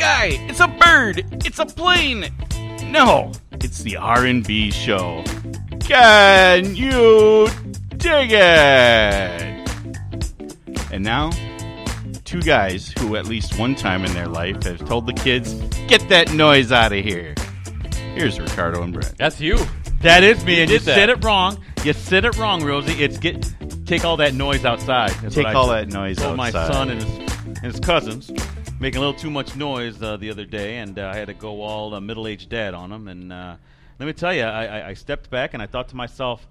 sky. It's a bird. It's a plane. No, it's the R&B show. Can you dig it? And now, two guys who at least one time in their life have told the kids, "Get that noise out of here." Here's Ricardo and Brett. That's you. That is me, You and you that. said it wrong. You said it wrong, Rosie. It's get take all that noise outside. Take all said. that noise Told my son and his and his cousins making a little too much noise uh, the other day, and uh, I had to go all uh, middle-aged dad on them. And uh, let me tell you, I, I, I stepped back and I thought to myself,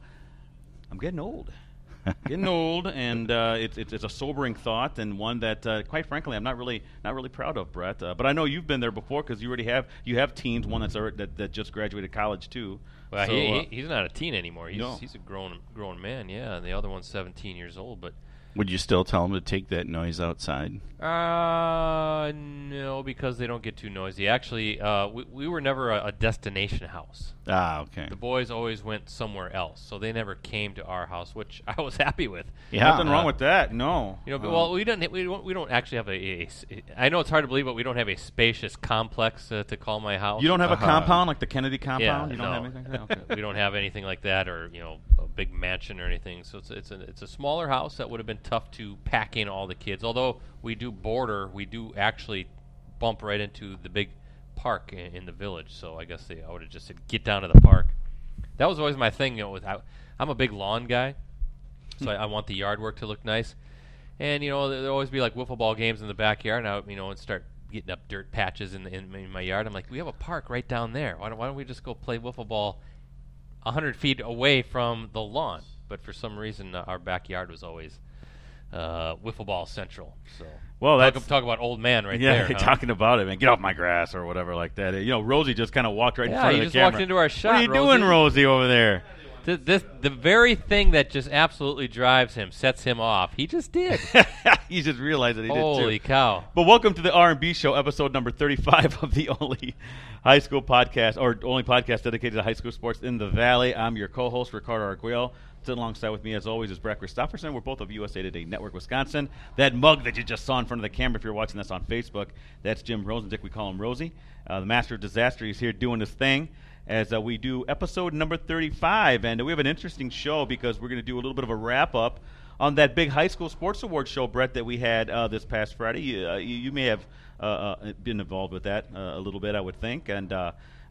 I'm getting old. getting old, and uh, it's, it's it's a sobering thought, and one that, uh, quite frankly, I'm not really not really proud of, Brett. Uh, but I know you've been there before because you already have you have teens, one that's already, that, that just graduated college too. Well, So, he, he, he's not a teen anymore. He's No. he's a grown grown man. Yeah, and the other one's 17 years old. But Would you still tell them to take that noise outside? uh, no, because they don't get too noisy. Actually, uh, we, we were never a, a destination house. Ah, okay. The boys always went somewhere else, so they never came to our house, which I was happy with. Yeah, nothing wrong with that. No, You know, but, Um, well, we don't we don't we don't actually have a, a s- I know it's hard to believe, but we don't have a spacious complex uh, to call my house. you don't have Uh-huh. a compound like the Kennedy compound. Yeah, you don't no. have anything. Yeah, okay. we don't have anything like that, or you know, a big mansion or anything. So it's it's a it's a smaller house that would have been tough to pack in all the kids. Although we do border, we do actually bump right into the big park in, in the village. So I guess they I would have just said get down to the park. That was always my thing. You know, I, I'm a big lawn guy, so I, I want the yard work to look nice. And you know, there there'll always be like wiffle ball games in the backyard, and I, you know, and start getting up dirt patches in, the, in, in my yard. I'm like, we have a park right down there. Why don't, why don't we just go play wiffle ball hundred feet away from the lawn? But for some reason, uh, our backyard was always uh, wiffle ball central. So, Well, talk, that's talk about old man right yeah. there. huh? talking about it, man. Get off my grass or whatever like that. You know, Rosie just kind of walked right in Yeah, front you of the just camera. walked into our shot. What are you doing, Rosie? Rosie, over there? Th- this, the very thing that just absolutely drives him, sets him off. He just did. he just realized that he Holy did too. cow! But welcome to the R&B show, episode number 35 of the only high school podcast, or only podcast dedicated to high school sports in the Valley. I'm your co-host, Ricardo Arguello. Sitting alongside with me, as always, is Brett Christopherson. We're both of USA Today Network Wisconsin. That mug that you just saw in front of the camera, if you're watching this on Facebook, that's Jim Rosendick. We call him Rosie. Uh, the master of disaster. He's here doing his thing as uh, we do episode number 35. And we have an interesting show because we're going to do a little bit of a wrap-up on that big high school sports award show, Brett, that we had uh, this past Friday. You, uh, you, you may have uh, uh, been involved with that a little bit, I would think, and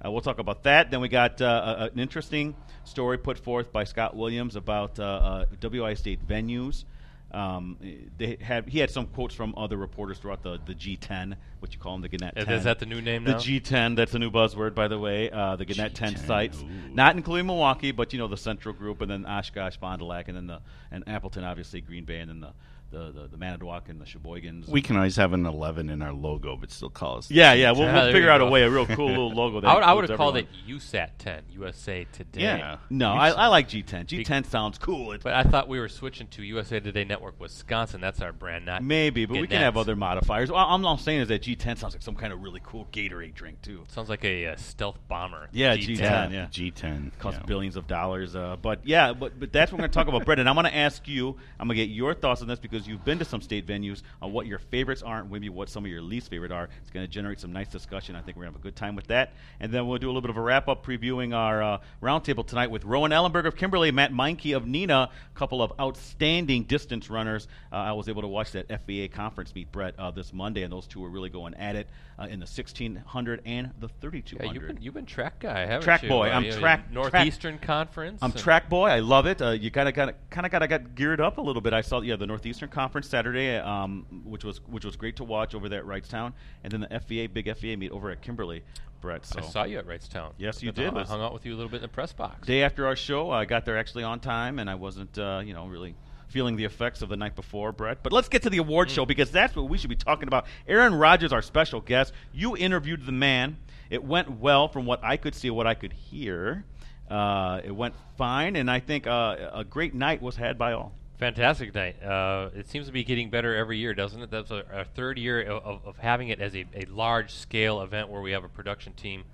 uh, uh, we'll talk about that. Then we got uh, a- an interesting story put forth by Scott Williams about uh, uh, WIAA State venues. Um, they had he had some quotes from other reporters throughout the, the G10, what you call them, the Gannett Is- 10. is that the new name The now? G10, that's a new buzzword, by the way. Uh, the Gannett 10 G10, sites, ooh. not including Milwaukee, but you know the Central Group, and then Oshkosh, Fond du Lac, and then the and Appleton, obviously Green Bay, and then the the the, the Manitowoc and the Sheboygans. We can always have an 11 in our logo, but still call us. yeah, yeah, we'll, we'll figure you out a way, a real cool little logo. That I would, I would have called everyone. it USAT 10, USA Today. Yeah. No, I, I like G10. G10 sounds cool. It's, But I thought we were switching to USA Today Network Wisconsin. That's our brand, not maybe, but we can have other modifiers. Well, I'm not saying is that G10 sounds like some kind of really cool Gatorade drink too. Sounds like a uh, stealth bomber. Yeah, G10. G10. Yeah, yeah. G10. costs yeah. billions of dollars. Uh, but yeah, but but that's what we're going to talk about, Brett. And I'm going to ask you. I'm going to get your thoughts on this because you've been to some state venues on what your favorites are and maybe what some of your least favorite are. It's going to generate some nice discussion. I think we're going to have a good time with that. And then we'll do a little bit of a wrap up previewing our uh, roundtable tonight with Rowan Ellenberg of Kimberly, Matt Meinke of Neenah, a couple of outstanding distance runners. Uh, I was able to watch that FVA conference meet, Brett, uh, this Monday, and those two were really going at it uh, in the 1600 and the 3200. Yeah, you've been you've been track guy, haven't Track you? boy. Uh, I'm you know, track- Northeastern Conference. I'm track boy. I love it. Uh, you kind of got kind of got to get geared up a little bit. I saw yeah the Northeastern Conference Saturday, um, which was which was great to watch over there at Wrightstown, and then the FVA big FVA meet over at Kimberly. Brett, so I saw you at Wrightstown. Yes, you did. I hung out with you a little bit in the press box. day after our show, I got there actually on time, and I wasn't uh, you know really feeling the effects of the night before, Brett. But let's get to the award show because that's what we should be talking about. Aaron Rodgers, our special guest. You interviewed the man. It went well from what I could see, what I could hear. Uh, it went fine, and I think uh, a great night was had by all. Fantastic night. Uh, it seems to be getting better every year, doesn't it? That's our, our third year of, of, having it as a, a large scale event where we have a production team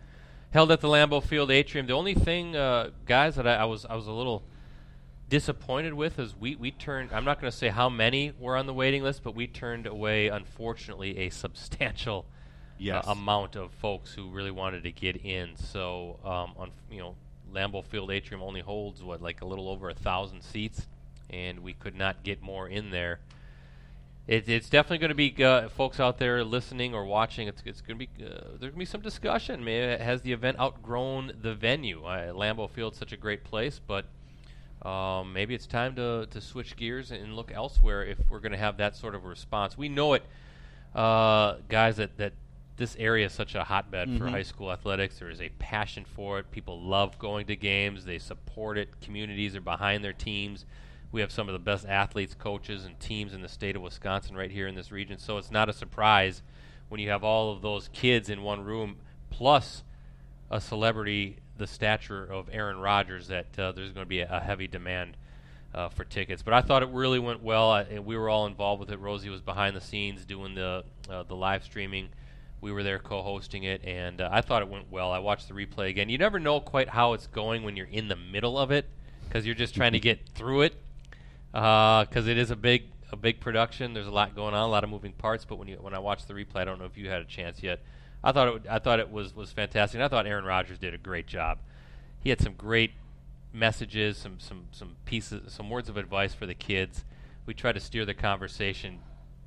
held at the Lambeau Field atrium. The only thing, uh, guys, that I, I was I was a little disappointed with is we, we turned. I'm not going to say how many were on the waiting list, but we turned away, unfortunately, a substantial Yes. uh, amount of folks who really wanted to get in. So, um, on you know, Lambeau Field atrium only holds what like a little over a thousand seats, and we could not get more in there. It, it's definitely going to be uh, folks out there listening or watching. It's, it's going to be uh, there's going to be some discussion. Maybe has the event outgrown the venue? Uh, Lambeau Field's such a great place, but um, maybe it's time to, to switch gears and look elsewhere if we're going to have that sort of response. We know it, uh, guys, that, that this area is such a hotbed for Mhm. high school athletics. There is a passion for it. People love going to games, they support it. Communities are behind their teams. We have some of the best athletes, coaches, and teams in the state of Wisconsin right here in this region. So it's not a surprise when you have all of those kids in one room, plus a celebrity the stature of Aaron Rodgers that uh, there's going to be a, a heavy demand uh, for tickets. But I thought it really went well. I, we were all involved with it. Rosie was behind the scenes doing the uh, the live streaming. We were there co-hosting it, and uh, I thought it went well. I watched the replay again. You never know quite how it's going when you're in the middle of it because you're just trying to get through it because it is a big a big production. There's a lot going on, a lot of moving parts. But when you when I watched the replay, I don't know if you had a chance yet. I thought it I thought it was was fantastic. And I thought Aaron Rodgers did a great job. He had some great messages, some some some pieces, some words of advice for the kids. We tried to steer the conversation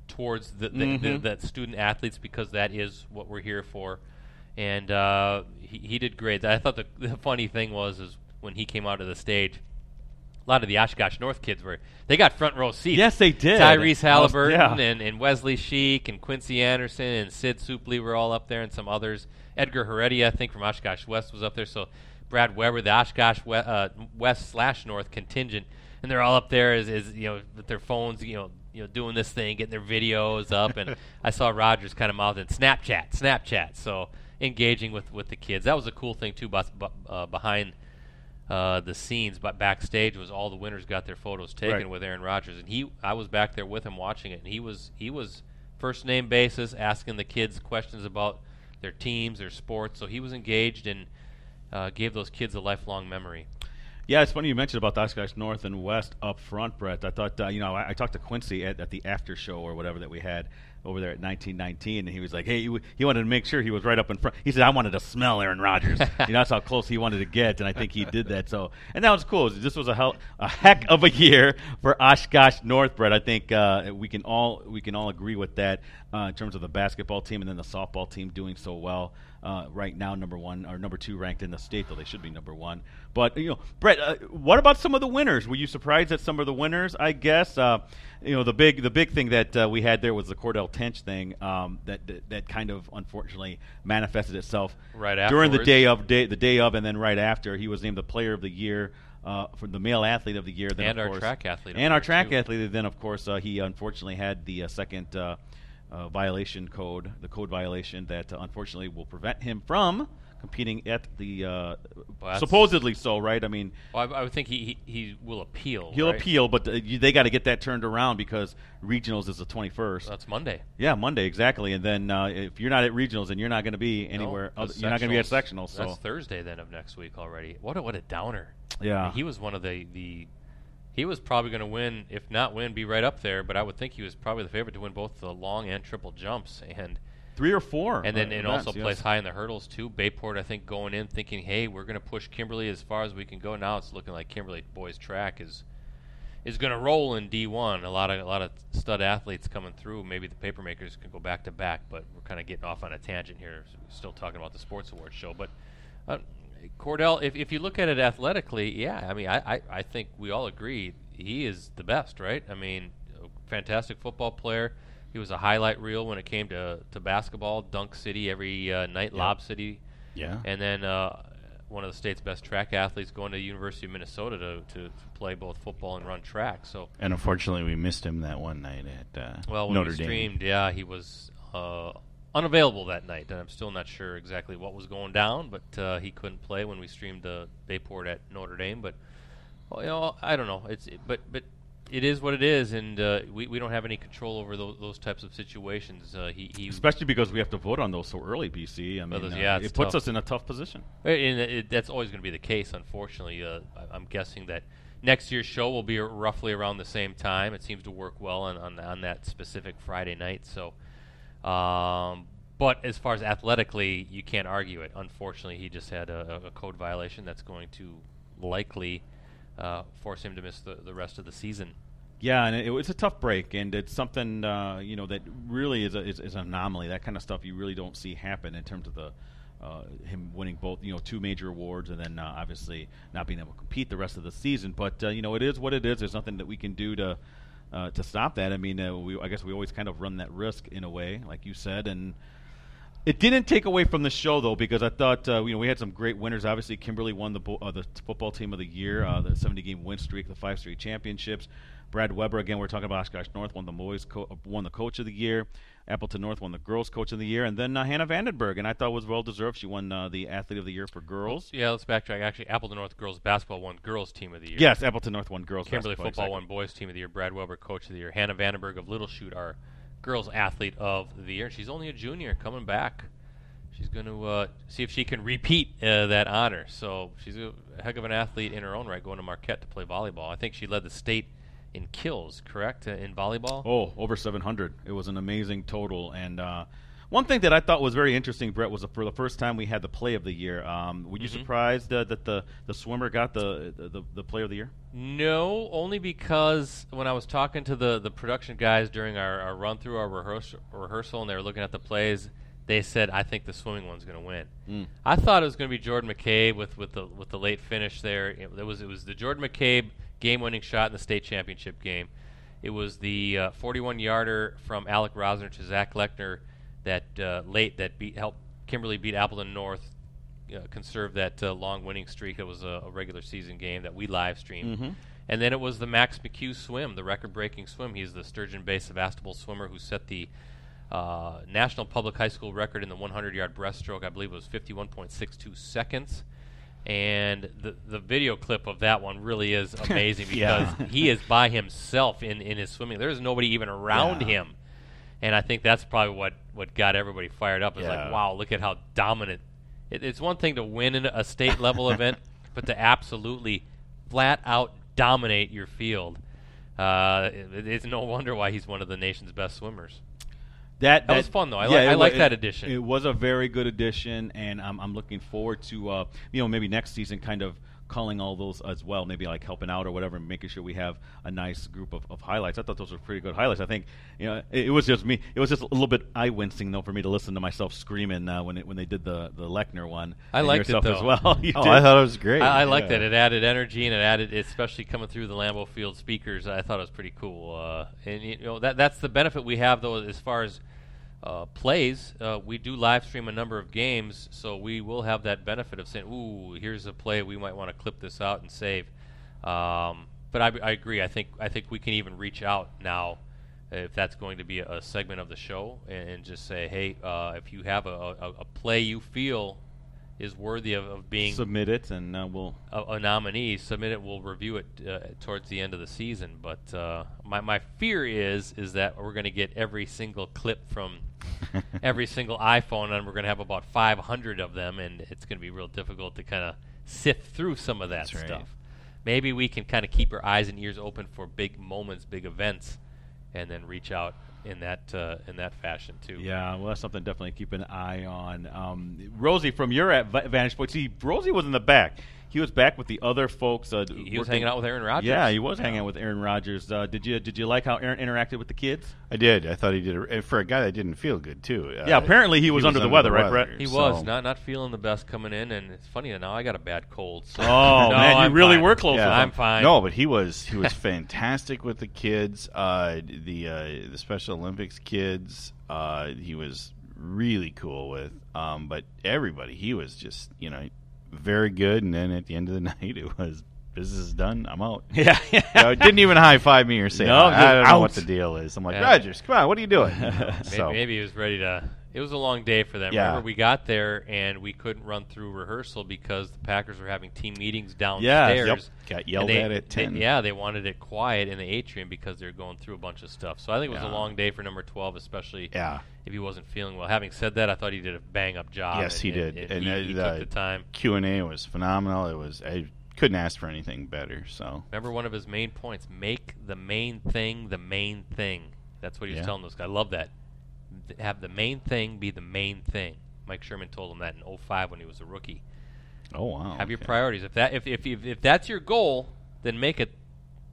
towards the, the, the, Mhm. the student athletes because that is what we're here for. And uh, he, he did great. I thought the, the funny thing was is when he came out of the stage, a lot of the Oshkosh North kids were they got front row seats. Yes, they did. Tyrese Most- Haliburton yeah. and, and Wesley Sheik and Quincy Anderson and Sid Supley were all up there and some others. Edgar Heredia, I think from Oshkosh West, was up there. So Brad Weber, the Oshkosh we- uh, West slash North contingent, and they're all up there as, as you know with their phones, you know, you know, doing this thing, getting their videos up. And I saw Rodgers kind of mouthing Snapchat, Snapchat. So engaging with with the kids. That was a cool thing too. Uh, behind uh, the scenes, but backstage was all the winners got their photos taken Right. with Aaron Rodgers, and he I was back there with him watching it, and he was he was first name basis asking the kids questions about their teams, their sports, so he was engaged and uh, gave those kids a lifelong memory. Yeah, it's funny you mentioned about the Oshkosh North and West up front, Brett. I thought, uh, you know, I, I talked to Quincy at, at the after show or whatever that we had over there at 1919, and he was like, hey, he, he wanted to make sure he was right up in front. He said, I wanted to smell Aaron Rodgers. you know, that's how close he wanted to get, and I think he did that. So, and that was cool. This was a hell, a heck of a year for Oshkosh North, Brett. I think uh, we can all we can all agree with that uh, in terms of the basketball team and then the softball team doing so well. Uh, right now, number one or number two ranked in the state, though they should be number one. But you know, Brett, uh, what about some of the winners? Were you surprised at some of the winners? I guess uh, you know the big the big thing that uh, we had there was the Cordell Tench thing um, that, that that kind of unfortunately manifested itself Right after during the day of day, the day of, and then right after he was named the Player of the Year. Uh, for the male athlete of the year, then And our course, track athlete and our track too. athlete. Then, of course, uh, he unfortunately had the uh, second uh, violation code, the code violation that uh, unfortunately will prevent him from competing at the uh, Well, supposedly so, right? I mean, Well, I, I would think he, he he will appeal. he'll right? appeal, but uh, you, they got to get that turned around because regionals is the 21st. That's Monday. yeah, Monday exactly. And then uh, if you're not at regionals, then you're not going to be anywhere. No, other, you're not going to be at sectionals-. So That's Thursday then of next week already. What a what a downer. Yeah. And he was one of the the. He was probably going to win, if not win, be right up there. But I would think he was probably the favorite to win both the long and triple jumps, and three or four, and then uh, and events, also yes. place high in the hurdles too. Bayport, I think, going in thinking, hey, we're going to push Kimberly as far as we can go. Now it's looking like Kimberly boys track is is going to roll in D1. A lot of a lot of stud athletes coming through. Maybe the papermakers can go back to back, but we're kind of getting off on a tangent here. Still talking about the sports awards show, but. Uh, Cordell, if, if you look at it athletically, yeah, I mean, I, I, I think we all agree he is the best, right? I mean, a fantastic football player. He was a highlight reel when it came to, to basketball, Dunk City every uh, night, Lob City, Yeah. and then uh, one of the state's best track athletes going to the University of Minnesota to, to play both football and run track. So, And unfortunately, we missed him that one night at uh, well, when Notre we Dame. streamed, yeah, he was uh, unavailable that night, and I'm still not sure exactly what was going down, but uh, he couldn't play when we streamed the Bayport at Notre Dame. But well, you know, I don't know. It's but but it is what it is, and uh, we we don't have any control over those, those types of situations. Uh, he he especially because we have to vote on those so early. BC, I mean, those- uh, yeah, it's it puts tough. us in a tough position. Uh, And it, that's always going to be the case, unfortunately. Uh, I'm guessing that next year's show will be roughly around the same time. It seems to work well on, on, on that specific Friday night. So, um, but as far as athletically, you can't argue it. Unfortunately, he just had a, a code violation that's going to likely uh, force him to miss the, the rest of the season. Yeah, and it, it was a tough break, and it's something uh, you know that really is, a, is, is an anomaly. That kind of stuff you really don't see happen in terms of the uh, him winning both you know two major awards, and then uh, obviously not being able to compete the rest of the season. But uh, you know it is what it is. There's nothing that we can do to uh, to stop that. I mean, uh, we I guess we always kind of run that risk in a way, like you said, and. It didn't take away from the show though, because I thought uh, you know we had some great winners. Obviously, Kimberly won the bo- uh, the football team of the year, uh, the 70 game win streak, the five straight championships. Brad Weber again. We're talking about Oshkosh North won the boys co- won the coach of the year. Appleton North won the girls coach of the year, and then uh, Hannah Vandenberg, and I thought was well deserved. She won uh, the athlete of the year for girls. Yeah, let's backtrack. Actually, Appleton North girls basketball won girls team of the year. Yes, Appleton North won girls. Kimberly football exactly. won boys team of the year. Brad Weber coach of the year. Hannah Vandenberg of Little Chute our girls athlete of the year. She's only a junior coming back. She's going to uh, see if she can repeat uh, that honor. So she's a heck of an athlete in her own right, going to Marquette to play volleyball. I think she led the state in kills, correct, uh, in volleyball. Oh, over 700. It was an amazing total. And uh, one thing that I thought was very interesting, Brett, was for the first time we had the play of the year. Um, were you Mhm. surprised uh, that the, the swimmer got the, the the player of the year? No, only because when I was talking to the, the production guys during our, our run through our rehearsal, rehearsal and they were looking at the plays, they said I think the swimming one's going to win. Mm. I thought it was going to be Jordan McCabe with, with the with the late finish there. It, it was it was the Jordan McCabe game-winning shot in the state championship game. It was the uh, 41 yarder from Alec Rosner to Zach Lechner that uh, late that beat helped Kimberly beat Appleton North uh, conserve that uh, long winning streak. It was a, a regular season game that we live streamed. Mhm. And then it was the Max McHugh swim, the record-breaking swim. He's the Sturgeon-based Sevastopol swimmer who set the uh, national public high school record in the 100-yard breaststroke. I believe it was 51.62 seconds. And the the video clip of that one really is amazing because Yeah. he is by himself in, in his swimming. There's nobody even around Yeah. him. And I think that's probably what, what got everybody fired up. Is Yeah. like, wow, look at how dominant. It, it's one thing to win in a state level event, but to absolutely flat out dominate your field. Uh, it, it's no wonder why he's one of the nation's best swimmers. That, That was fun, though. I yeah, like- I like it- that addition. It was a very good addition, and I'm, I'm looking forward to uh, you know maybe next season kind of calling all those as well, maybe like helping out or whatever, making sure we have a nice group of, of highlights. I thought those were pretty good highlights. I think you know it, it was just me. It was just a little bit eye wincing though for me to listen to myself screaming uh, when it, when they did the the Lechner one. I and liked it, yourself as though. well. Oh, did. I thought it was great. I, I like Yeah. that. It added energy and it added, especially coming through the Lambeau Field speakers. I thought it was pretty cool. Uh, and you know that that's the benefit we have though, as far as uh, plays. Uh, we do live stream a number of games, so we will have that benefit of saying, "Ooh, here's a play we might want to clip this out and save." Um, but I, I agree. I think I think we can even reach out now. If that's going to be a, a segment of the show, and, and just say, "Hey, uh, if you have a, a, a play you feel is worthy of, of being submit it, and uh, we'll a, a nominee, submit it. We'll review it uh, towards the end of the season. But uh, my my fear is is that we're going to get every single clip from every single iPhone, and we're going to have about 500 of them, and it's going to be real difficult to kind of sift through some of that That's right. stuff. Maybe we can kind of keep our eyes and ears open for big moments, big events, and then reach out in that uh, in that fashion too. Yeah, well, that's something definitely keep an eye on. Um, Rosie, from your vantage point, see, Rosie was in the back. He was back with the other folks. Uh, He was hanging out with Aaron Rodgers. Yeah, he was hanging out with Aaron Rodgers. Uh, did you did you like how Aaron interacted with the kids? I did. I thought he did. A, for a guy that didn't feel good too. Uh, Yeah, apparently he was under the weather, right, Brett? He so- was not not feeling the best coming in, and it's funny now I got a bad cold. So Oh No, man, you I'm really fine. were close. Yeah. with him. I'm fine. No, but he was he was fantastic with the kids. Uh, the uh, the Special Olympics kids. Uh, he was really cool with. Um, but everybody, he was just you know very good. And then at the end of the night, it was business is done. I'm out. Yeah, You know, didn't even high five me or say No, hi. I don't know what the deal is. I'm like Yeah. Rodgers, come on, what are you doing? You know, Maybe, maybe he was ready to. It was a long day for them. Yeah. Remember, we got there and we couldn't run through rehearsal because the Packers were having team meetings downstairs. yep. got yelled they- at at they- yeah, they wanted it quiet in the atrium because they're going through a bunch of stuff. So I think it was Yeah. a long day for number 12, especially yeah. if he wasn't feeling well. Having said that, I thought he did a bang up job. Yes, and- he and- did. And, And, he, uh, he the- took the time. Q and A was phenomenal. It was I couldn't ask for anything better. So Remember one of his main points: make the main thing the main thing. That's what he was Yeah. telling those guys. I love that. Th- have the main thing be the main thing. Mike Sherman told him that in 05 when he was a rookie. Oh wow. Have your priorities. If that if, if if if that's your goal, then make it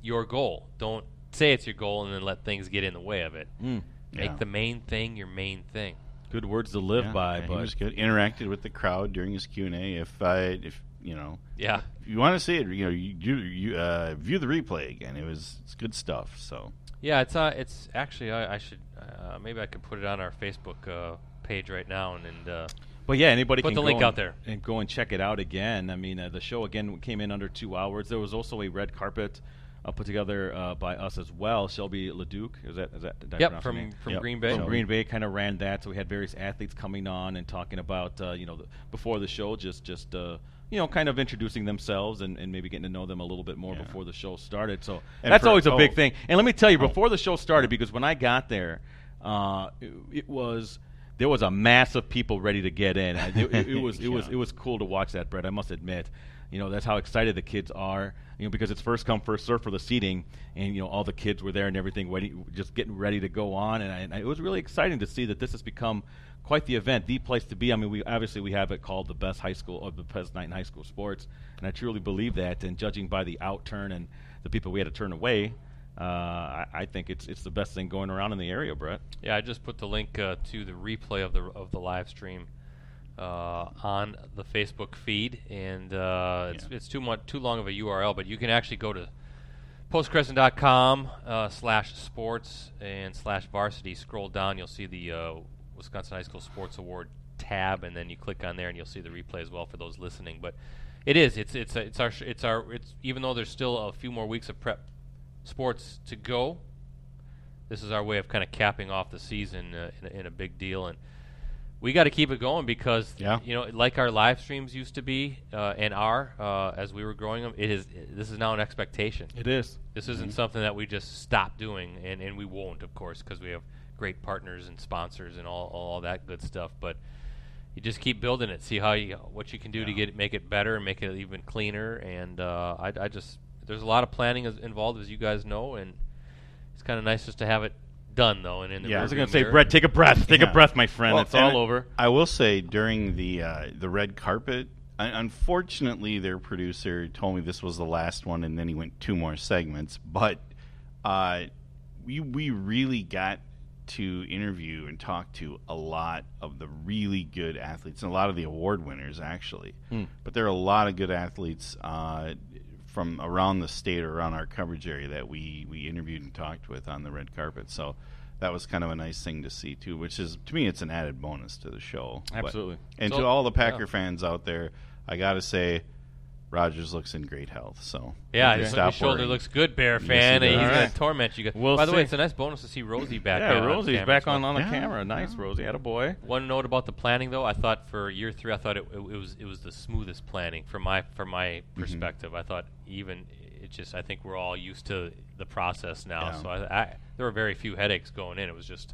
your goal. Don't say it's your goal and then let things get in the way of it. Mm. Make Yeah. the main thing your main thing. Good words to live Yeah, by, yeah, but he was good. Interacted with the crowd during his Q and A. If I, if you know, Yeah. if you want to see it, you know, you you, you uh, view the replay again. It was it's good stuff. So Yeah, it's uh, it's actually I, I should uh, maybe I could put it on our Facebook uh, page right now and, and uh, But yeah, anybody Put can the link and, out there. and go and check it out again. I mean, uh, the show again came in under two hours. There was also a red carpet uh, put together uh, by us as well. Shelby Leduc is that is that did Yep, from from Yep. Green Bay. From Shelby. Green Bay kind of ran that, so we had various athletes coming on and talking about uh, you know the, before the show, just just uh, you know kind of introducing themselves and, and maybe getting to know them a little bit more Yeah. before the show started. So And that's for- always a oh. big thing. And let me tell you, Oh. before the show started, because when I got there, uh, it, it was there was a mass of people ready to get in. It, it, it was it was it was cool to watch that, Brett. I must admit. You know that's how excited the kids are. You know because it's first come first serve for the seating, and you know all the kids were there and everything, waiting, just getting ready to go on. And, I, and it was really exciting to see that this has become quite the event, the place to be. I mean, we obviously we have it called the best high school of the best night in high school sports, and I truly believe that. And judging by the outturn and the people we had to turn away, uh, I, I think it's it's the best thing going around in the area, Brett. Yeah, I just put the link uh, to the replay of the of the live stream uh, on the Facebook feed, and uh, it's Yeah. it's too much too long of a URL, but you can actually go to postcrescent.com uh, slash sports and slash varsity. Scroll down, you'll see the uh, Wisconsin High School Sports Award tab, and then you click on there, and you'll see the replay as well for those listening. But it is it's it's it's our sh- it's our it's even though there's still a few more weeks of prep sports to go this is our way of kind of capping off the season uh, in, a, in a big deal and we got to keep it going because Yeah. you know like our live streams used to be uh, and are uh, as we were growing them it is this is now an expectation It is. this isn't something that we just stop doing and, and we won't of course because we have great partners and sponsors and all, all that good stuff but you just keep building it see how you what you can do to get it, make it better and make it even cleaner and uh, I, I just there's a lot of planning is involved as you guys know and it's kind of nice just to have it done though and in the Yeah. I was going to say, mirror. Brett, take a breath. Take Yeah. a breath, my friend. Well, it's all I- over. I will say during the uh, the red carpet, un- unfortunately, their producer told me this was the last one, and then he went two more segments. But uh, we we really got to interview and talk to a lot of the really good athletes and a lot of the award winners actually. Hmm. But there are a lot of good athletes uh, from around the state or around our coverage area that we we interviewed and talked with on the red carpet. So. That was kind of a nice thing to see too, which is to me it's an added bonus to the show. But- Absolutely. and So- to all the Packer yeah. fans out there, I got to say, Rodgers looks in great health. So Yeah, you his, his shoulder worrying. looks good, Bear Yes, fan. he he's All going right. to torment you guys. We'll By the way, it's a nice bonus to see Rosie back. Yeah, on Rosie's camera, back so- on, on the Yeah. camera. Nice, Rosie. Had a boy. One note about the planning, though, I thought for year three, I thought it, it, it was it was the smoothest planning from my from my Mm-hmm. perspective. I thought even it just I think we're all used to the process now, Yeah. so I, I there were very few headaches going in. It was just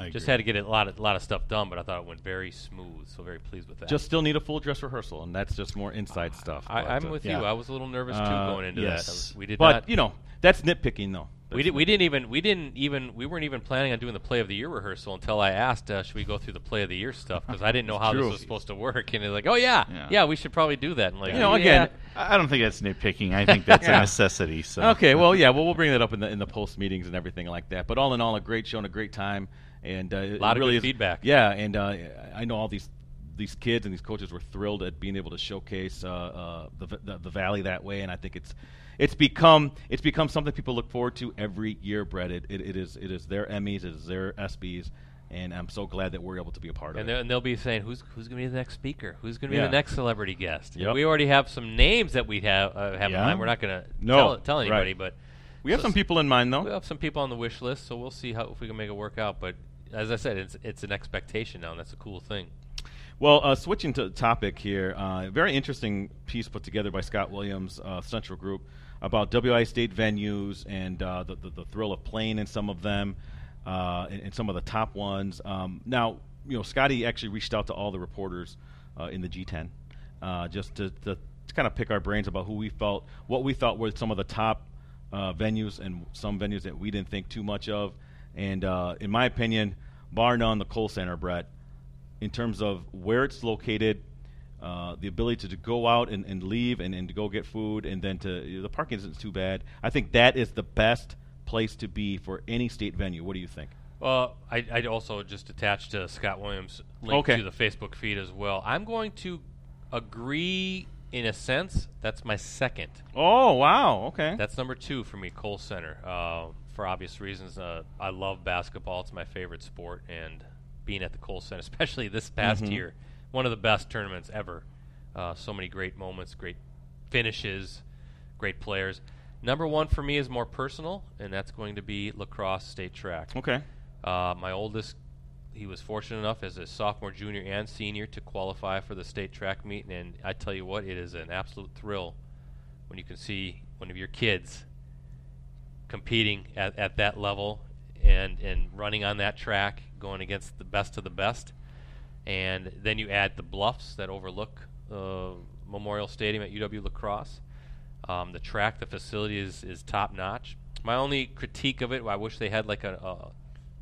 I just agree. had to get a lot of lot of stuff done, but I thought it went very smooth. So very pleased with that. Just still need a full dress rehearsal, and that's just more inside stuff. I, I'm uh, with yeah. you. I was a little nervous too Uh, going into yes. that. I was- We did But not. you know, that's nitpicking, though. We, That's did, we didn't even we didn't even we weren't even planning on doing the play of the year rehearsal until I asked uh, should we go through the play of the year stuff because I didn't know how True. this was supposed to work and they're like oh yeah, Yeah. yeah we should probably do that and like You know, yeah. again, I I don't think that's nitpicking. I think that's Yeah. a necessity. So Okay, well, yeah, well, we'll bring that up in the in the post meetings and everything like that. But all in all, a great show and a great time, and uh, a Lot of really good is- feedback. Yeah, and uh, I know all these these kids and these coaches were thrilled at being able to showcase uh, uh, the, the the valley that way, and I think it's it's become it's become something people look forward to every year. Brett, it, it, it is it is their Emmys, it is their ESPYS, and I'm so glad that we're able to be a part and, of it. and they'll be saying who's who's going to be the next speaker who's going to be the next celebrity guest Yep. we already have some names that we have uh, have in mind we're not going to No, tell, tell right. anybody but We have so- some people in mind, though. we have some people on the wish list so we'll see how if we can make it work out but as I said it's it's an expectation now and that's a cool thing Well, uh, switching to the topic here, uh, very interesting piece put together by Scott Williams, uh, Central Group, about WIAA State venues and uh, the, the, the thrill of playing in some of them, uh, and some of the top ones. Um, now, you know, Scotty actually reached out to all the reporters uh, in the G10 uh, just to, to, to kind of pick our brains about who we felt, what we thought were some of the top venues and some venues that we didn't think too much of. And uh, in my opinion, bar none, the Kohl Center, Brett, in terms of where it's located, uh, the ability to, to go out and, and leave and, and to go get food, and then to you know, the parking isn't too bad. I think that is the best place to be for any state venue. What do you think? Well, I, I'd also just attach to Scott Williams' link Okay. to the Facebook feed as well. I'm going to agree in a sense. That's my second. Oh wow, okay. That's number two for me, Kohl Center. Uh, for obvious reasons, uh, I love basketball. It's my favorite sport, and being at the Kohl Center, especially this past Mhm. year, one of the best tournaments ever. Uh, so many great moments, great finishes, great players. Number one for me is more personal, and that's going to be La Crosse state track. okay. Uh, my oldest, he was fortunate enough as a sophomore, junior, and senior to qualify for the state track meet, and I tell you what, it is an absolute thrill when you can see one of your kids competing at, at that level and and running on that track, going against the best of the best, and then you add the bluffs that overlook uh, Memorial Stadium at UW La Crosse. Um, the track, the facility is, is top notch. My only critique of it, I wish they had like a, a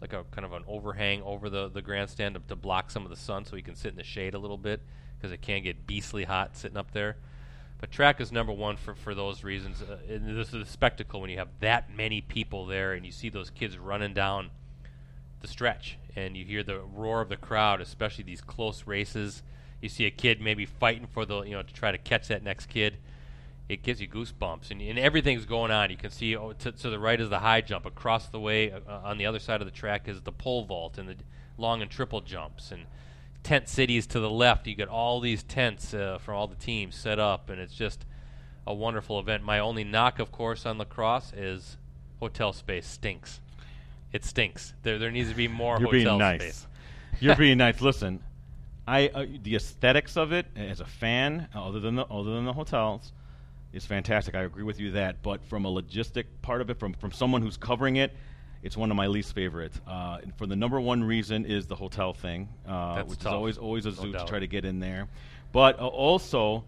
like a kind of an overhang over the, the grandstand to, to block some of the sun so you can sit in the shade a little bit because it can get beastly hot sitting up there. But track is number one for, for those reasons. Uh, and this is a spectacle when you have that many people there and you see those kids running down the stretch and you hear the roar of the crowd, especially these close races. You see a kid maybe fighting for the you know to try to catch that next kid. It gives you goosebumps, and, and everything's going on. You can see oh, to, to the right is the high jump. Across the way, uh, on the other side of the track, is the pole vault and the long and triple jumps. And tent cities to the left. You get all these tents uh, from all the teams set up, and it's just a wonderful event. My only knock, of course, on La Crosse is hotel space stinks. It stinks. There, there needs to be more You're hotel being nice. space. You're being nice. Listen, I uh, the aesthetics of it as a fan, other than the other than the hotels, is fantastic. I agree with you that. But from a logistic part of it, from from someone who's covering it, it's one of my least favorite. Uh, for the number one reason is the hotel thing, uh, which tough. is always always a No zoo to try to get in there. But uh, also.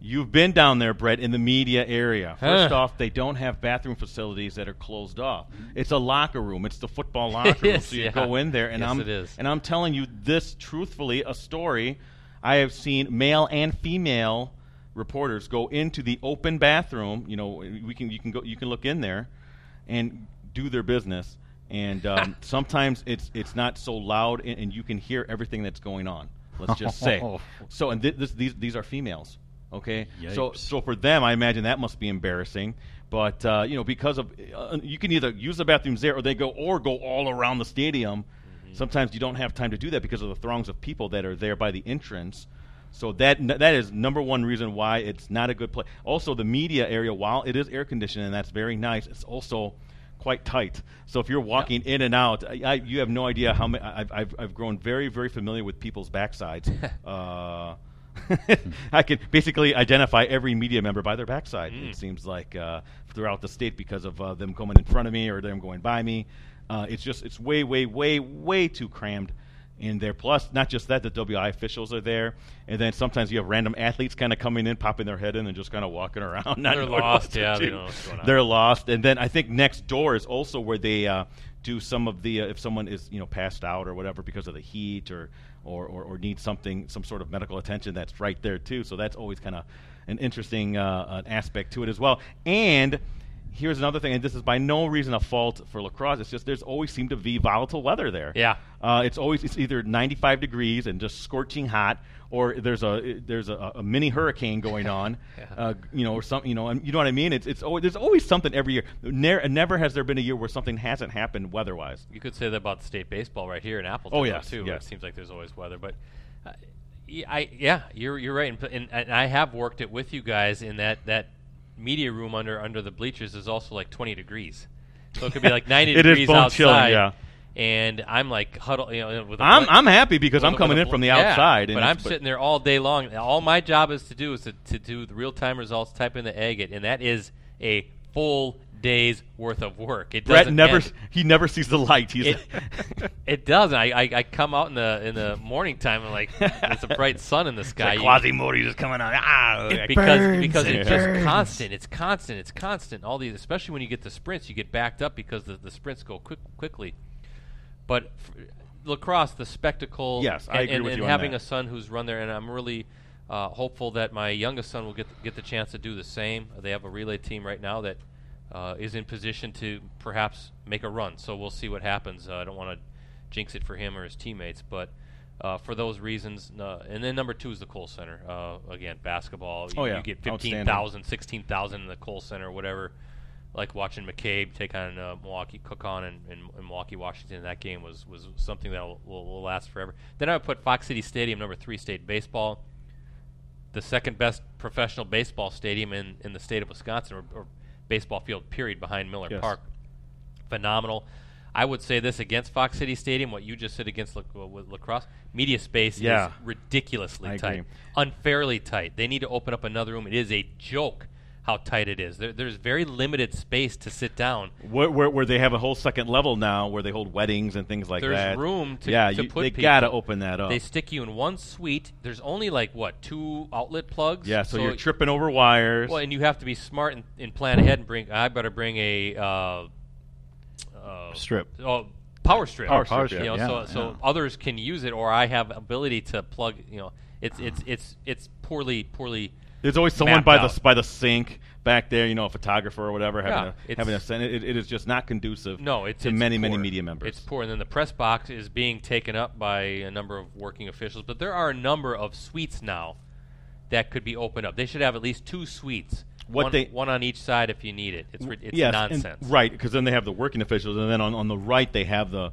You've been down there, Brett, in the media area. First Huh. off, they don't have bathroom facilities that are closed off. It's a locker room. It's the football locker room. is, so you yeah. go in there, and Yes, I'm it is. and I'm telling you this truthfully, a story. I have seen male and female reporters go into the open bathroom. You know, we can you can go you can look in there and do their business. And um, sometimes it's it's not so loud, and, and you can hear everything that's going on. Let's just say. So, and th- this, these these are females. Okay, so Yipes. so for them, I imagine that must be embarrassing. But uh, you know, because of uh, you can either use the bathrooms there, or they go or go all around the stadium. Sometimes you don't have time to do that because of the throngs of people that are there by the entrance. So that that is number one reason why it's not a good place. Also, the media area, while it is air conditioned and that's very nice, it's also quite tight. So if you're walking in and out, I, I, you have no idea how many. I've, I've I've grown very very familiar with people's backsides. uh, I can basically identify every media member by their backside. Mm. It seems like uh, throughout the state because of uh, them coming in front of me or them going by me. Uh, it's just it's way way way way too crammed in there. Plus, not just that, the WIAA officials are there, and then sometimes you have random athletes kind of coming in, popping their head in, and just kind of walking around. Not They're lost, yeah, they do. don't know what's going on. They're lost, and then I think next door is also where they uh, do some of the uh, if someone is you know passed out or whatever because of the heat or or, or, or needs something some sort of medical attention. That's right there too. So that's always kind of an interesting uh, an aspect to it as well. And here's another thing, and this is by no reason a fault for La Crosse. It's just there's always seemed to be volatile weather there. Yeah. Uh, it's always it's either 95 degrees and just scorching hot, or there's a there's a, a mini hurricane going on, Yeah. uh, you know, or something, you know, and you know what I mean. It's it's always, there's always something every year. Ne- never has there been a year where something hasn't happened weather-wise. You could say that about state baseball right here in Appleton. Oh, yes, too. yes. It seems like there's always weather, but uh, I yeah, you're you're right, and, and, and I have worked it with you guys in that that media room under under the bleachers is also like 20 degrees, so it could be like 90 It is degrees bone outside. chilling, yeah. And I'm like huddle, you know, with I'm I'm happy because I'm a- coming in from the yeah, outside, and but I'm it's- sitting there all day long. All my job is to do is to, to do the real time results, type in the agate, and that is a full day's worth of work. It Brett doesn't never end. he never sees the light. He's It, it does. I, I I come out in the in the morning time and like it's a bright sun in the sky. You- Quasimodo just coming on. Ah, because because Yeah. it's just constant. It's constant. It's constant. All these, especially when you get the sprints, you get backed up because the, the sprints go quick quickly. But f- La Crosse, the spectacle. Yes, I and, agree and, with and you on having that. a son who's run there, and I'm really uh, hopeful that my youngest son will get get the chance to do the same. They have a relay team right now that uh, is in position to perhaps make a run. So we'll see what happens. Uh, I don't want to jinx it for him or his teammates, but. Uh, for those reasons, uh, and then number two is the Kohl Center. Uh, again, basketball. You, Oh, yeah. you get Outstanding. 15,000, 16,000 in the Kohl Center, whatever like watching McCabe take on uh, Milwaukee, cook on in, in, in Milwaukee, Washington. That game was, was something that will, will, will last forever. Then I would put Fox City Stadium, number three, state baseball, the second best professional baseball stadium in, in the state of Wisconsin, or, or baseball field, period, behind Miller Yes. Park. Phenomenal. I would say this against Fox City Stadium, what you just said against lac- uh, with La Crosse, media space Yeah. is ridiculously I tight, agree. unfairly tight. They need to open up another room. It is a joke how tight it is. There, there's very limited space to sit down. Where, where, where they have a whole second level now, where they hold weddings and things like There's that. There's room to- yeah, to you, put they people. gotta open that up. They stick you in one suite. There's only like what two outlet plugs. yeah, so, you're tripping over wires. Well, and you have to be smart and, and plan ahead and bring. I better bring a uh, uh, Strip. Oh, power strip. Power power strip, You know, yeah, so so others can use it, or I have ability to plug. You know, it's it's it's it's poorly poorly. There's always someone by out. the by the sink back there, you know, a photographer or whatever, having Yeah, a having a it, it is just not conducive. No, it's to it's many many media members. It's poor, and then the press box is being taken up by a number of working officials. But there are a number of suites now that could be opened up. They should have at least two suites. What one, they- one on each side if you need it. It's it's yes, and- nonsense. right? Because then they have the working officials, and then on, on the right they have the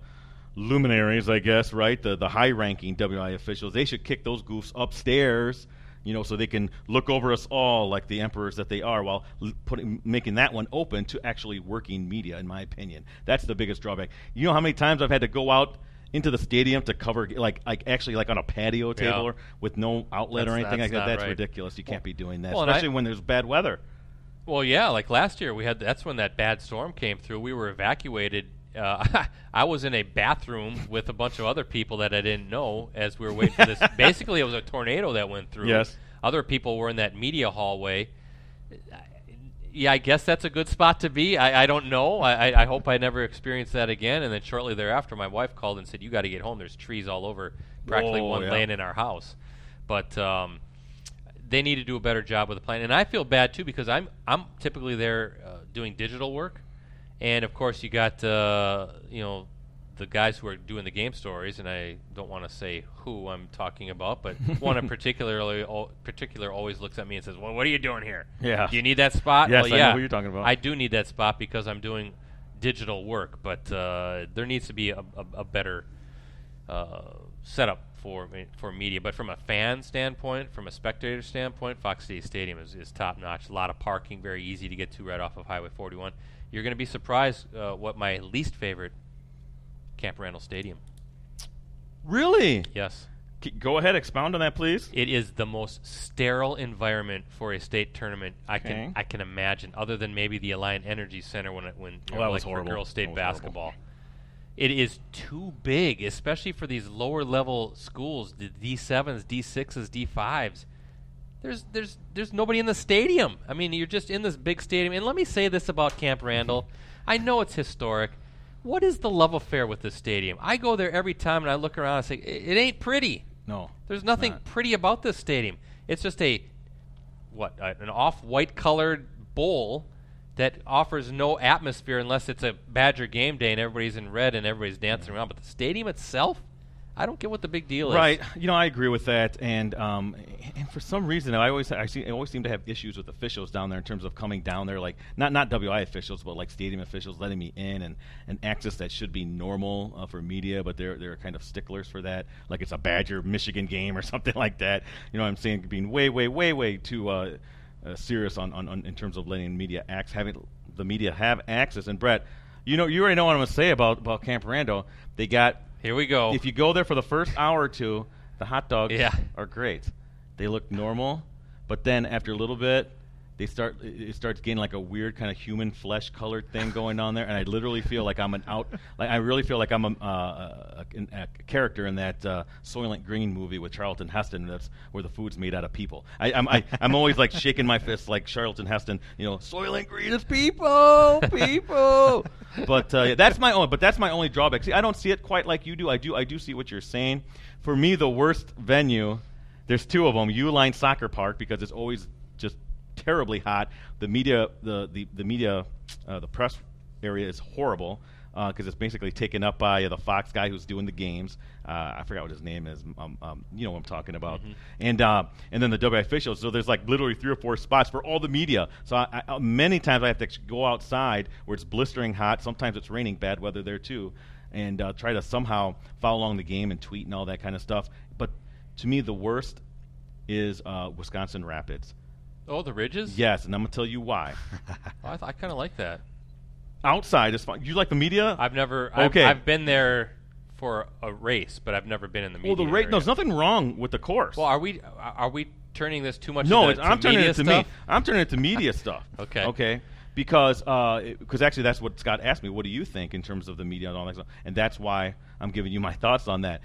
luminaries, I guess, right? The the high ranking WIAA officials. They should kick those goofs upstairs. You know, so they can look over us all like the emperors that they are, while putting making that one open to actually working media. In my opinion, that's the biggest drawback. You know how many times I've had to go out into the stadium to cover, like, like actually like on a patio table Yeah. or with no outlet or anything that's like that. That's right. ridiculous. You can't be doing that, well, and I- especially when there's bad weather. Well, yeah, like last year we had. That's when that bad storm came through. We were evacuated. Uh, I was in a bathroom with a bunch of other people that I didn't know as we were waiting for this. Basically, it was a tornado that went through. Yes. Other people were in that media hallway. Yeah, I guess that's a good spot to be. I, I don't know. I, I- hope I never experience that again. And then shortly thereafter, my wife called and said, "You got to get home. There's trees all over, practically Whoa, one yeah. laying in our house." But um, they need to do a better job with the plan. And I feel bad too because I'm I'm typically there uh, doing digital work, and of course you got uh, you know the guys who are doing the game stories, and I don't want to say who I'm talking about, but one in particularly al- particular always looks at me and says, "Well, what are you doing here? Yeah. do you need that spot?" Yes, well, I know yeah, who you're talking about. I do need that spot because I'm doing digital work, but uh, there needs to be a, a, a better uh, setup for me- for media. But from a fan standpoint, from a spectator standpoint, Fox City Stadium is, is top notch. A lot of parking, very easy to get to right off of Highway 41. You're going to be surprised uh, what my least favorite Camp Randall Stadium. Really? Yes, K- Go ahead, expound on that, please. it is the most sterile environment for a state tournament I Okay. can I can imagine, other than maybe the Alliant Energy Center when it when Oh, know, like was for girls state was horrible. basketball. It is too big, especially for these lower level schools, the D sevens, D sixes, D fives. There's there's there's nobody in the stadium. I mean, you're just in this big stadium. And let me say this about Camp Randall. I know it's historic. What is the love affair with this stadium? I go there every time and I look around and say, it, it ain't pretty. No. There's nothing not. pretty about this stadium. It's just a what uh, an off-white colored bowl that offers no atmosphere unless it's a Badger game day and everybody's in red and everybody's dancing around. But the stadium itself, I don't get what the big deal is. Right. You know, I agree with that, and um, and for some reason, I always I, see, I always seem to have issues with officials down there in terms of coming down there, like not not WIAA officials, but like stadium officials letting me in and, and access that should be normal uh, for media, but they're they're kind of sticklers for that, like it's a Badger Michigan game or something like that. You know, what I'm saying being way way way way too. Uh, uh, serious on, on, on in terms of letting media acts having the media have access. And Brett, you know you already know what I'm going to say about about Camp Randall. They got Here we go. if you go there for the first hour or two, the hot dogs Yeah. are great. They look normal, but then after a little bit, they start it starts getting like a weird kind of human flesh colored thing going on there, and I literally feel like I'm an out. Like I really feel like I'm a, uh, a, a, character in that uh, Soylent Green movie with Charlton Heston. That's where the food's made out of people. I, I'm I, I'm always like shaking my fist like Charlton Heston. You know, Soylent Green is people, people. but uh, yeah, that's my own. But that's my only drawback. See, I don't see it quite like you do. I do. I do see what you're saying. For me, the worst venue. There's two of them. Uihlein Soccer Park because it's always just terribly hot. The media, the the, the media, uh, the press area is horrible because it's basically taken up by uh, the Fox guy who's doing the games. Uh, I forgot what his name is. Um, um, you know what I'm talking about. And uh, and then the WIAA officials. So there's like literally three or four spots for all the media. So I, I, many times I have to go outside where it's blistering hot. Sometimes it's raining, bad weather there too, and uh, try to somehow follow along the game and tweet and all that kind of stuff. But to me, the worst is uh, Wisconsin Rapids. Oh, the ridges. Yes, and I'm gonna tell you why. Oh, I, th- I kind of like that. Outside is fine. You like the media? I've never. I've, Okay. I've been there for a race, but I've never been in the media. well, the rate. area. There's nothing wrong with the course. Well, are we? Are we turning this too much? no, into, it's, I'm turning media it to stuff? me. I'm turning it to media stuff. Okay. Okay. Because uh, because actually that's what Scott asked me. What do you think in terms of the media and all that stuff? And that's why I'm giving you my thoughts on that.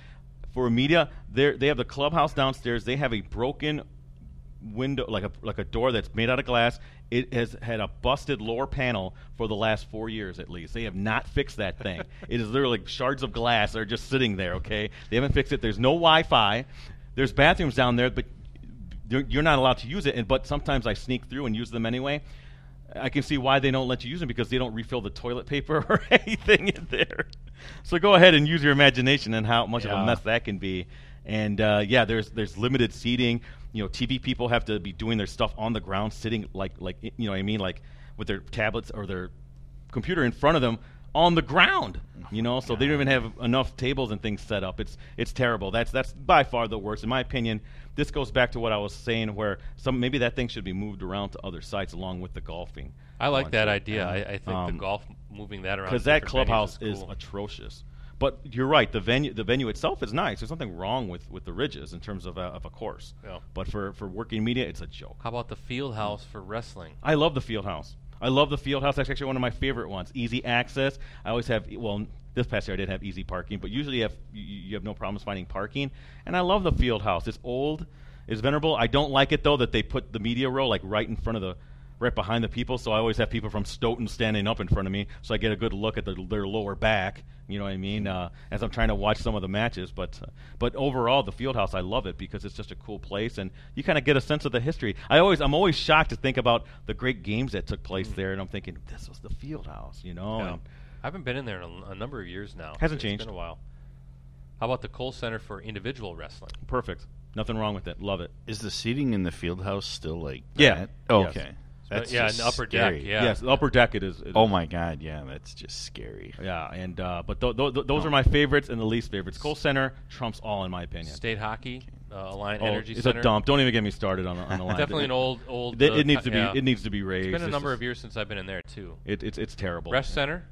For media, they they have the clubhouse downstairs. They have a broken window, like a like a door that's made out of glass. It has had a busted lower panel for the last four years at least. They have not fixed that thing. it is literally shards of glass that are just sitting there. Okay, they haven't fixed it. There's no Wi-Fi. There's bathrooms down there, but you're you're not allowed to use it. And but sometimes I sneak through and use them anyway. I can see why they don't let you use them because they don't refill the toilet paper or anything in there. So go ahead and use your imagination and how much of a mess that can be. And uh, yeah, there's there's limited seating. You know, TV people have to be doing their stuff on the ground, sitting like like you know what I mean, like with their tablets or their computer in front of them on the ground. You know, so they don't even have enough tables and things set up. It's it's terrible. That's that's by far the worst, in my opinion. This goes back to what I was saying, where some maybe that thing should be moved around to other sites along with the golfing. I like that idea. I, I think the Um, golf moving that around because that clubhouse is, is atrocious. But you're right. The venue, the venue itself is nice. There's nothing wrong with, with the ridges in terms of a, of a course. Yeah. But for, for working media, it's a joke. How about the field house for wrestling? I love the field house. I love the field house. That's actually one of my favorite ones. Easy access. I always have. Well, this past year I did have easy parking, but usually you have you, you have no problems finding parking. And I love the field house. It's old. It's venerable. I don't like it though that they put the media row like right in front of the. Right behind the people, so I always have people from Stoughton standing up in front of me, so I get a good look at the, their lower back. You know what I mean? Uh, as I'm trying to watch some of the matches, but uh, but overall, the field house I love it because it's just a cool place, and you kind of get a sense of the history. I always I'm always shocked to think about the great games that took place there, and I'm thinking this was the field house, you know? Yeah. I haven't been in there in a, a number of years now. Hasn't It's changed. been a while. How about the Kohl Center for individual wrestling? perfect, nothing wrong with it. Love it. Is the seating in the field house still like Yeah. that? Yes. Okay. But That's yeah, just an upper deck. Yeah. Yes, the upper deck it is. it Oh is. my god, yeah, that's just scary. Yeah, and uh, but th- th- th- those Oh. are my favorites and the least favorites. Kohl Center trumps all in my opinion. State hockey, uh, Alliant Oh, Energy it's Center. a dump. Don't even get me started on the, on the line. Definitely an old, old. It, uh, it needs to be. yeah. It needs to be raised. It's been a It's number just- of years since I've been in there too. It, it's it's terrible. Resch Center,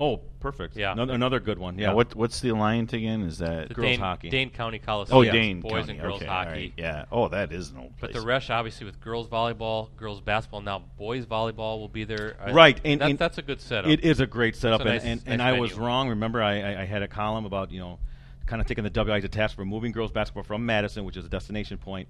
Oh, perfect. Yeah. Another, another good one. Yeah. Now, what what's the Alliant again? Is that the Girls Dane, hockey. Dane County Coliseum. Oh, yeah. Dane boys County. and girls okay, all hockey. right, Yeah. Oh, that is an old But place. the Resch, obviously, with girls volleyball, girls basketball, now boys volleyball will be there. I- Right, and- that- and that's a good setup. It is a great setup, a and, nice- and, and nice I was venue. wrong. Remember, I, I, I had a column about you know, kind of taking the WIAA to task for moving girls basketball from Madison, which is a destination point,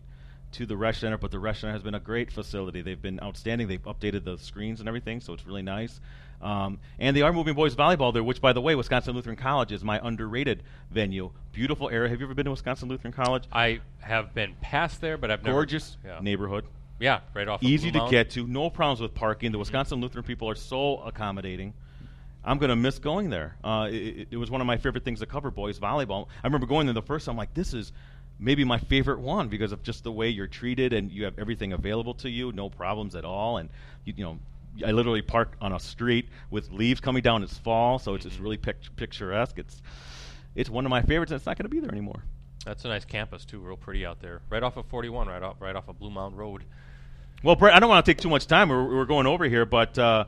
to the Resch Center. But the Resch Center has been a great facility. They've been outstanding. They've updated the screens and everything, so it's really nice. Um, and they are moving boys volleyball there, which, by the way, Wisconsin Lutheran College is my underrated venue. Beautiful area. Have you ever been to Wisconsin Lutheran College? I have been past there, but I've never. Gorgeous Yeah, neighborhood. yeah right off. easy Blue to Mountain. get to, no problems with parking. The Wisconsin Lutheran people are so accommodating. I'm gonna miss going there. Uh, it, it- it was one of my favorite things to cover, boys volleyball. I remember going there the first time. Like this is maybe my favorite one because of just the way you're treated and you have everything available to you, no problems at all. And you, you know, I literally park on a street with leaves coming down. It's fall, so it's just really pic- picturesque. It's it's one of my favorites, and it's not going to be there anymore. That's a nice campus too, real pretty out there. Right off of 41, right off, right off of Bluemound Road. Well, Brett, I don't want to take too much time. We're, we're going over here, but uh,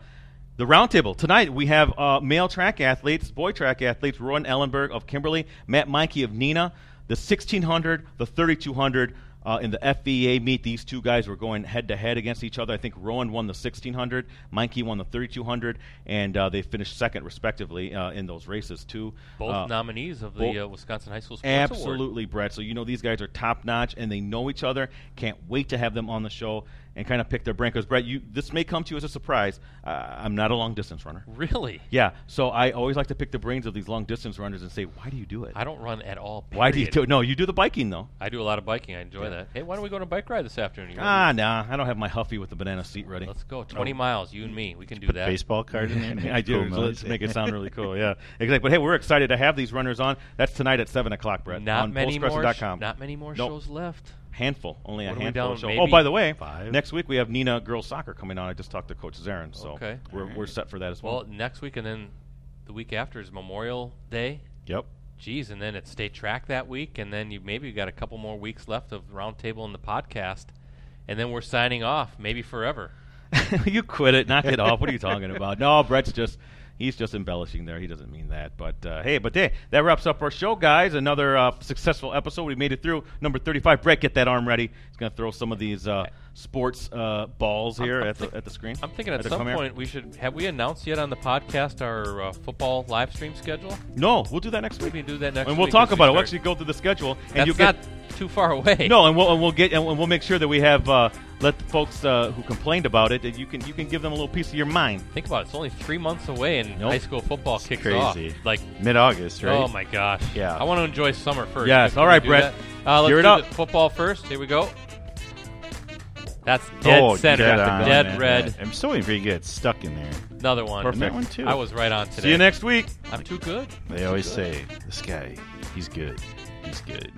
the roundtable tonight we have uh, male track athletes, boy track athletes, Rowan Ellenberg of Kimberly, Matt Meinke of Neenah, the 1600, the 3200. Uh, in the FVA meet, these two guys were going head to head against each other. I think Rowan won the 1600, Meinke won the 3200, and uh, they finished second respectively uh, in those races too. Both Uh, nominees of the uh, Wisconsin High School Sports Award. Absolutely, Brett. So you know these guys are top notch, and they know each other. Can't wait to have them on the show and kind of pick their brain. Because Brett, you this may come to you as a surprise. Uh, I'm not a long distance runner. Really? Yeah, so I always like to pick the brains of these long distance runners and say, why do you do it? I don't run at all. Why do you do it? No, you do the biking though. I do a lot of biking. I enjoy Yeah. that. Hey, why don't we go on a bike ride this afternoon? You Ah, nah, I don't have my Huffy with the banana seat ready. Let's go. 20 miles, you and me. We can do Put that. baseball card in there. I do. Cool so let's make it sound really cool. Yeah, exactly. But hey, we're excited to have these runners on. That's tonight at seven o'clock, Brett. Not on many more. sh- Not many more Nope. shows left. Handful, only a What we handful. down, Oh, by the way, five? next week we have Neenah girls soccer coming on. I just talked to Coach Zarin, so Okay. we're, we're set for that as well. Well, next week and then the week after is Memorial Day. Yep. Geez, and then it's state track that week, and then you maybe you got a couple more weeks left of roundtable and the podcast, and then we're signing off, maybe forever. you quit it, knock it off. What are you talking about? No, Brett's just he's just embellishing there. He doesn't mean that. But uh, hey, but hey, that wraps up our show, guys. Another uh, successful episode. We made it through number thirty-five. Brett, get that arm ready. He's gonna throw some of these uh, sports uh, balls here I'm at the at the screen. I'm thinking at some come here. point we should have we announced yet on the podcast our uh, football live stream schedule. No, we'll do that next week. We can do that next and we'll talk we about it. We'll actually go through the schedule, and That's you get not too far away. No, and we'll and we'll get and we'll make sure that we have uh, let the folks uh, who complained about it that you can you can give them a little piece of your mind. Think about it. It's only three months away, and Nope. high school football kicks crazy. off. Like, Mid-August, right? oh my gosh. Yeah. I want to enjoy summer first. Yes. All right, Brett. Uh, let's Gear it do up. the football first. Here we go. That's oh, dead oh, center. dead, on, dead man. red. I'm still waiting for you to get stuck in there. Another one. Perfect. And that one too. I was right on today. See you next week. I'm too good. They always say this guy, he's good. He's good.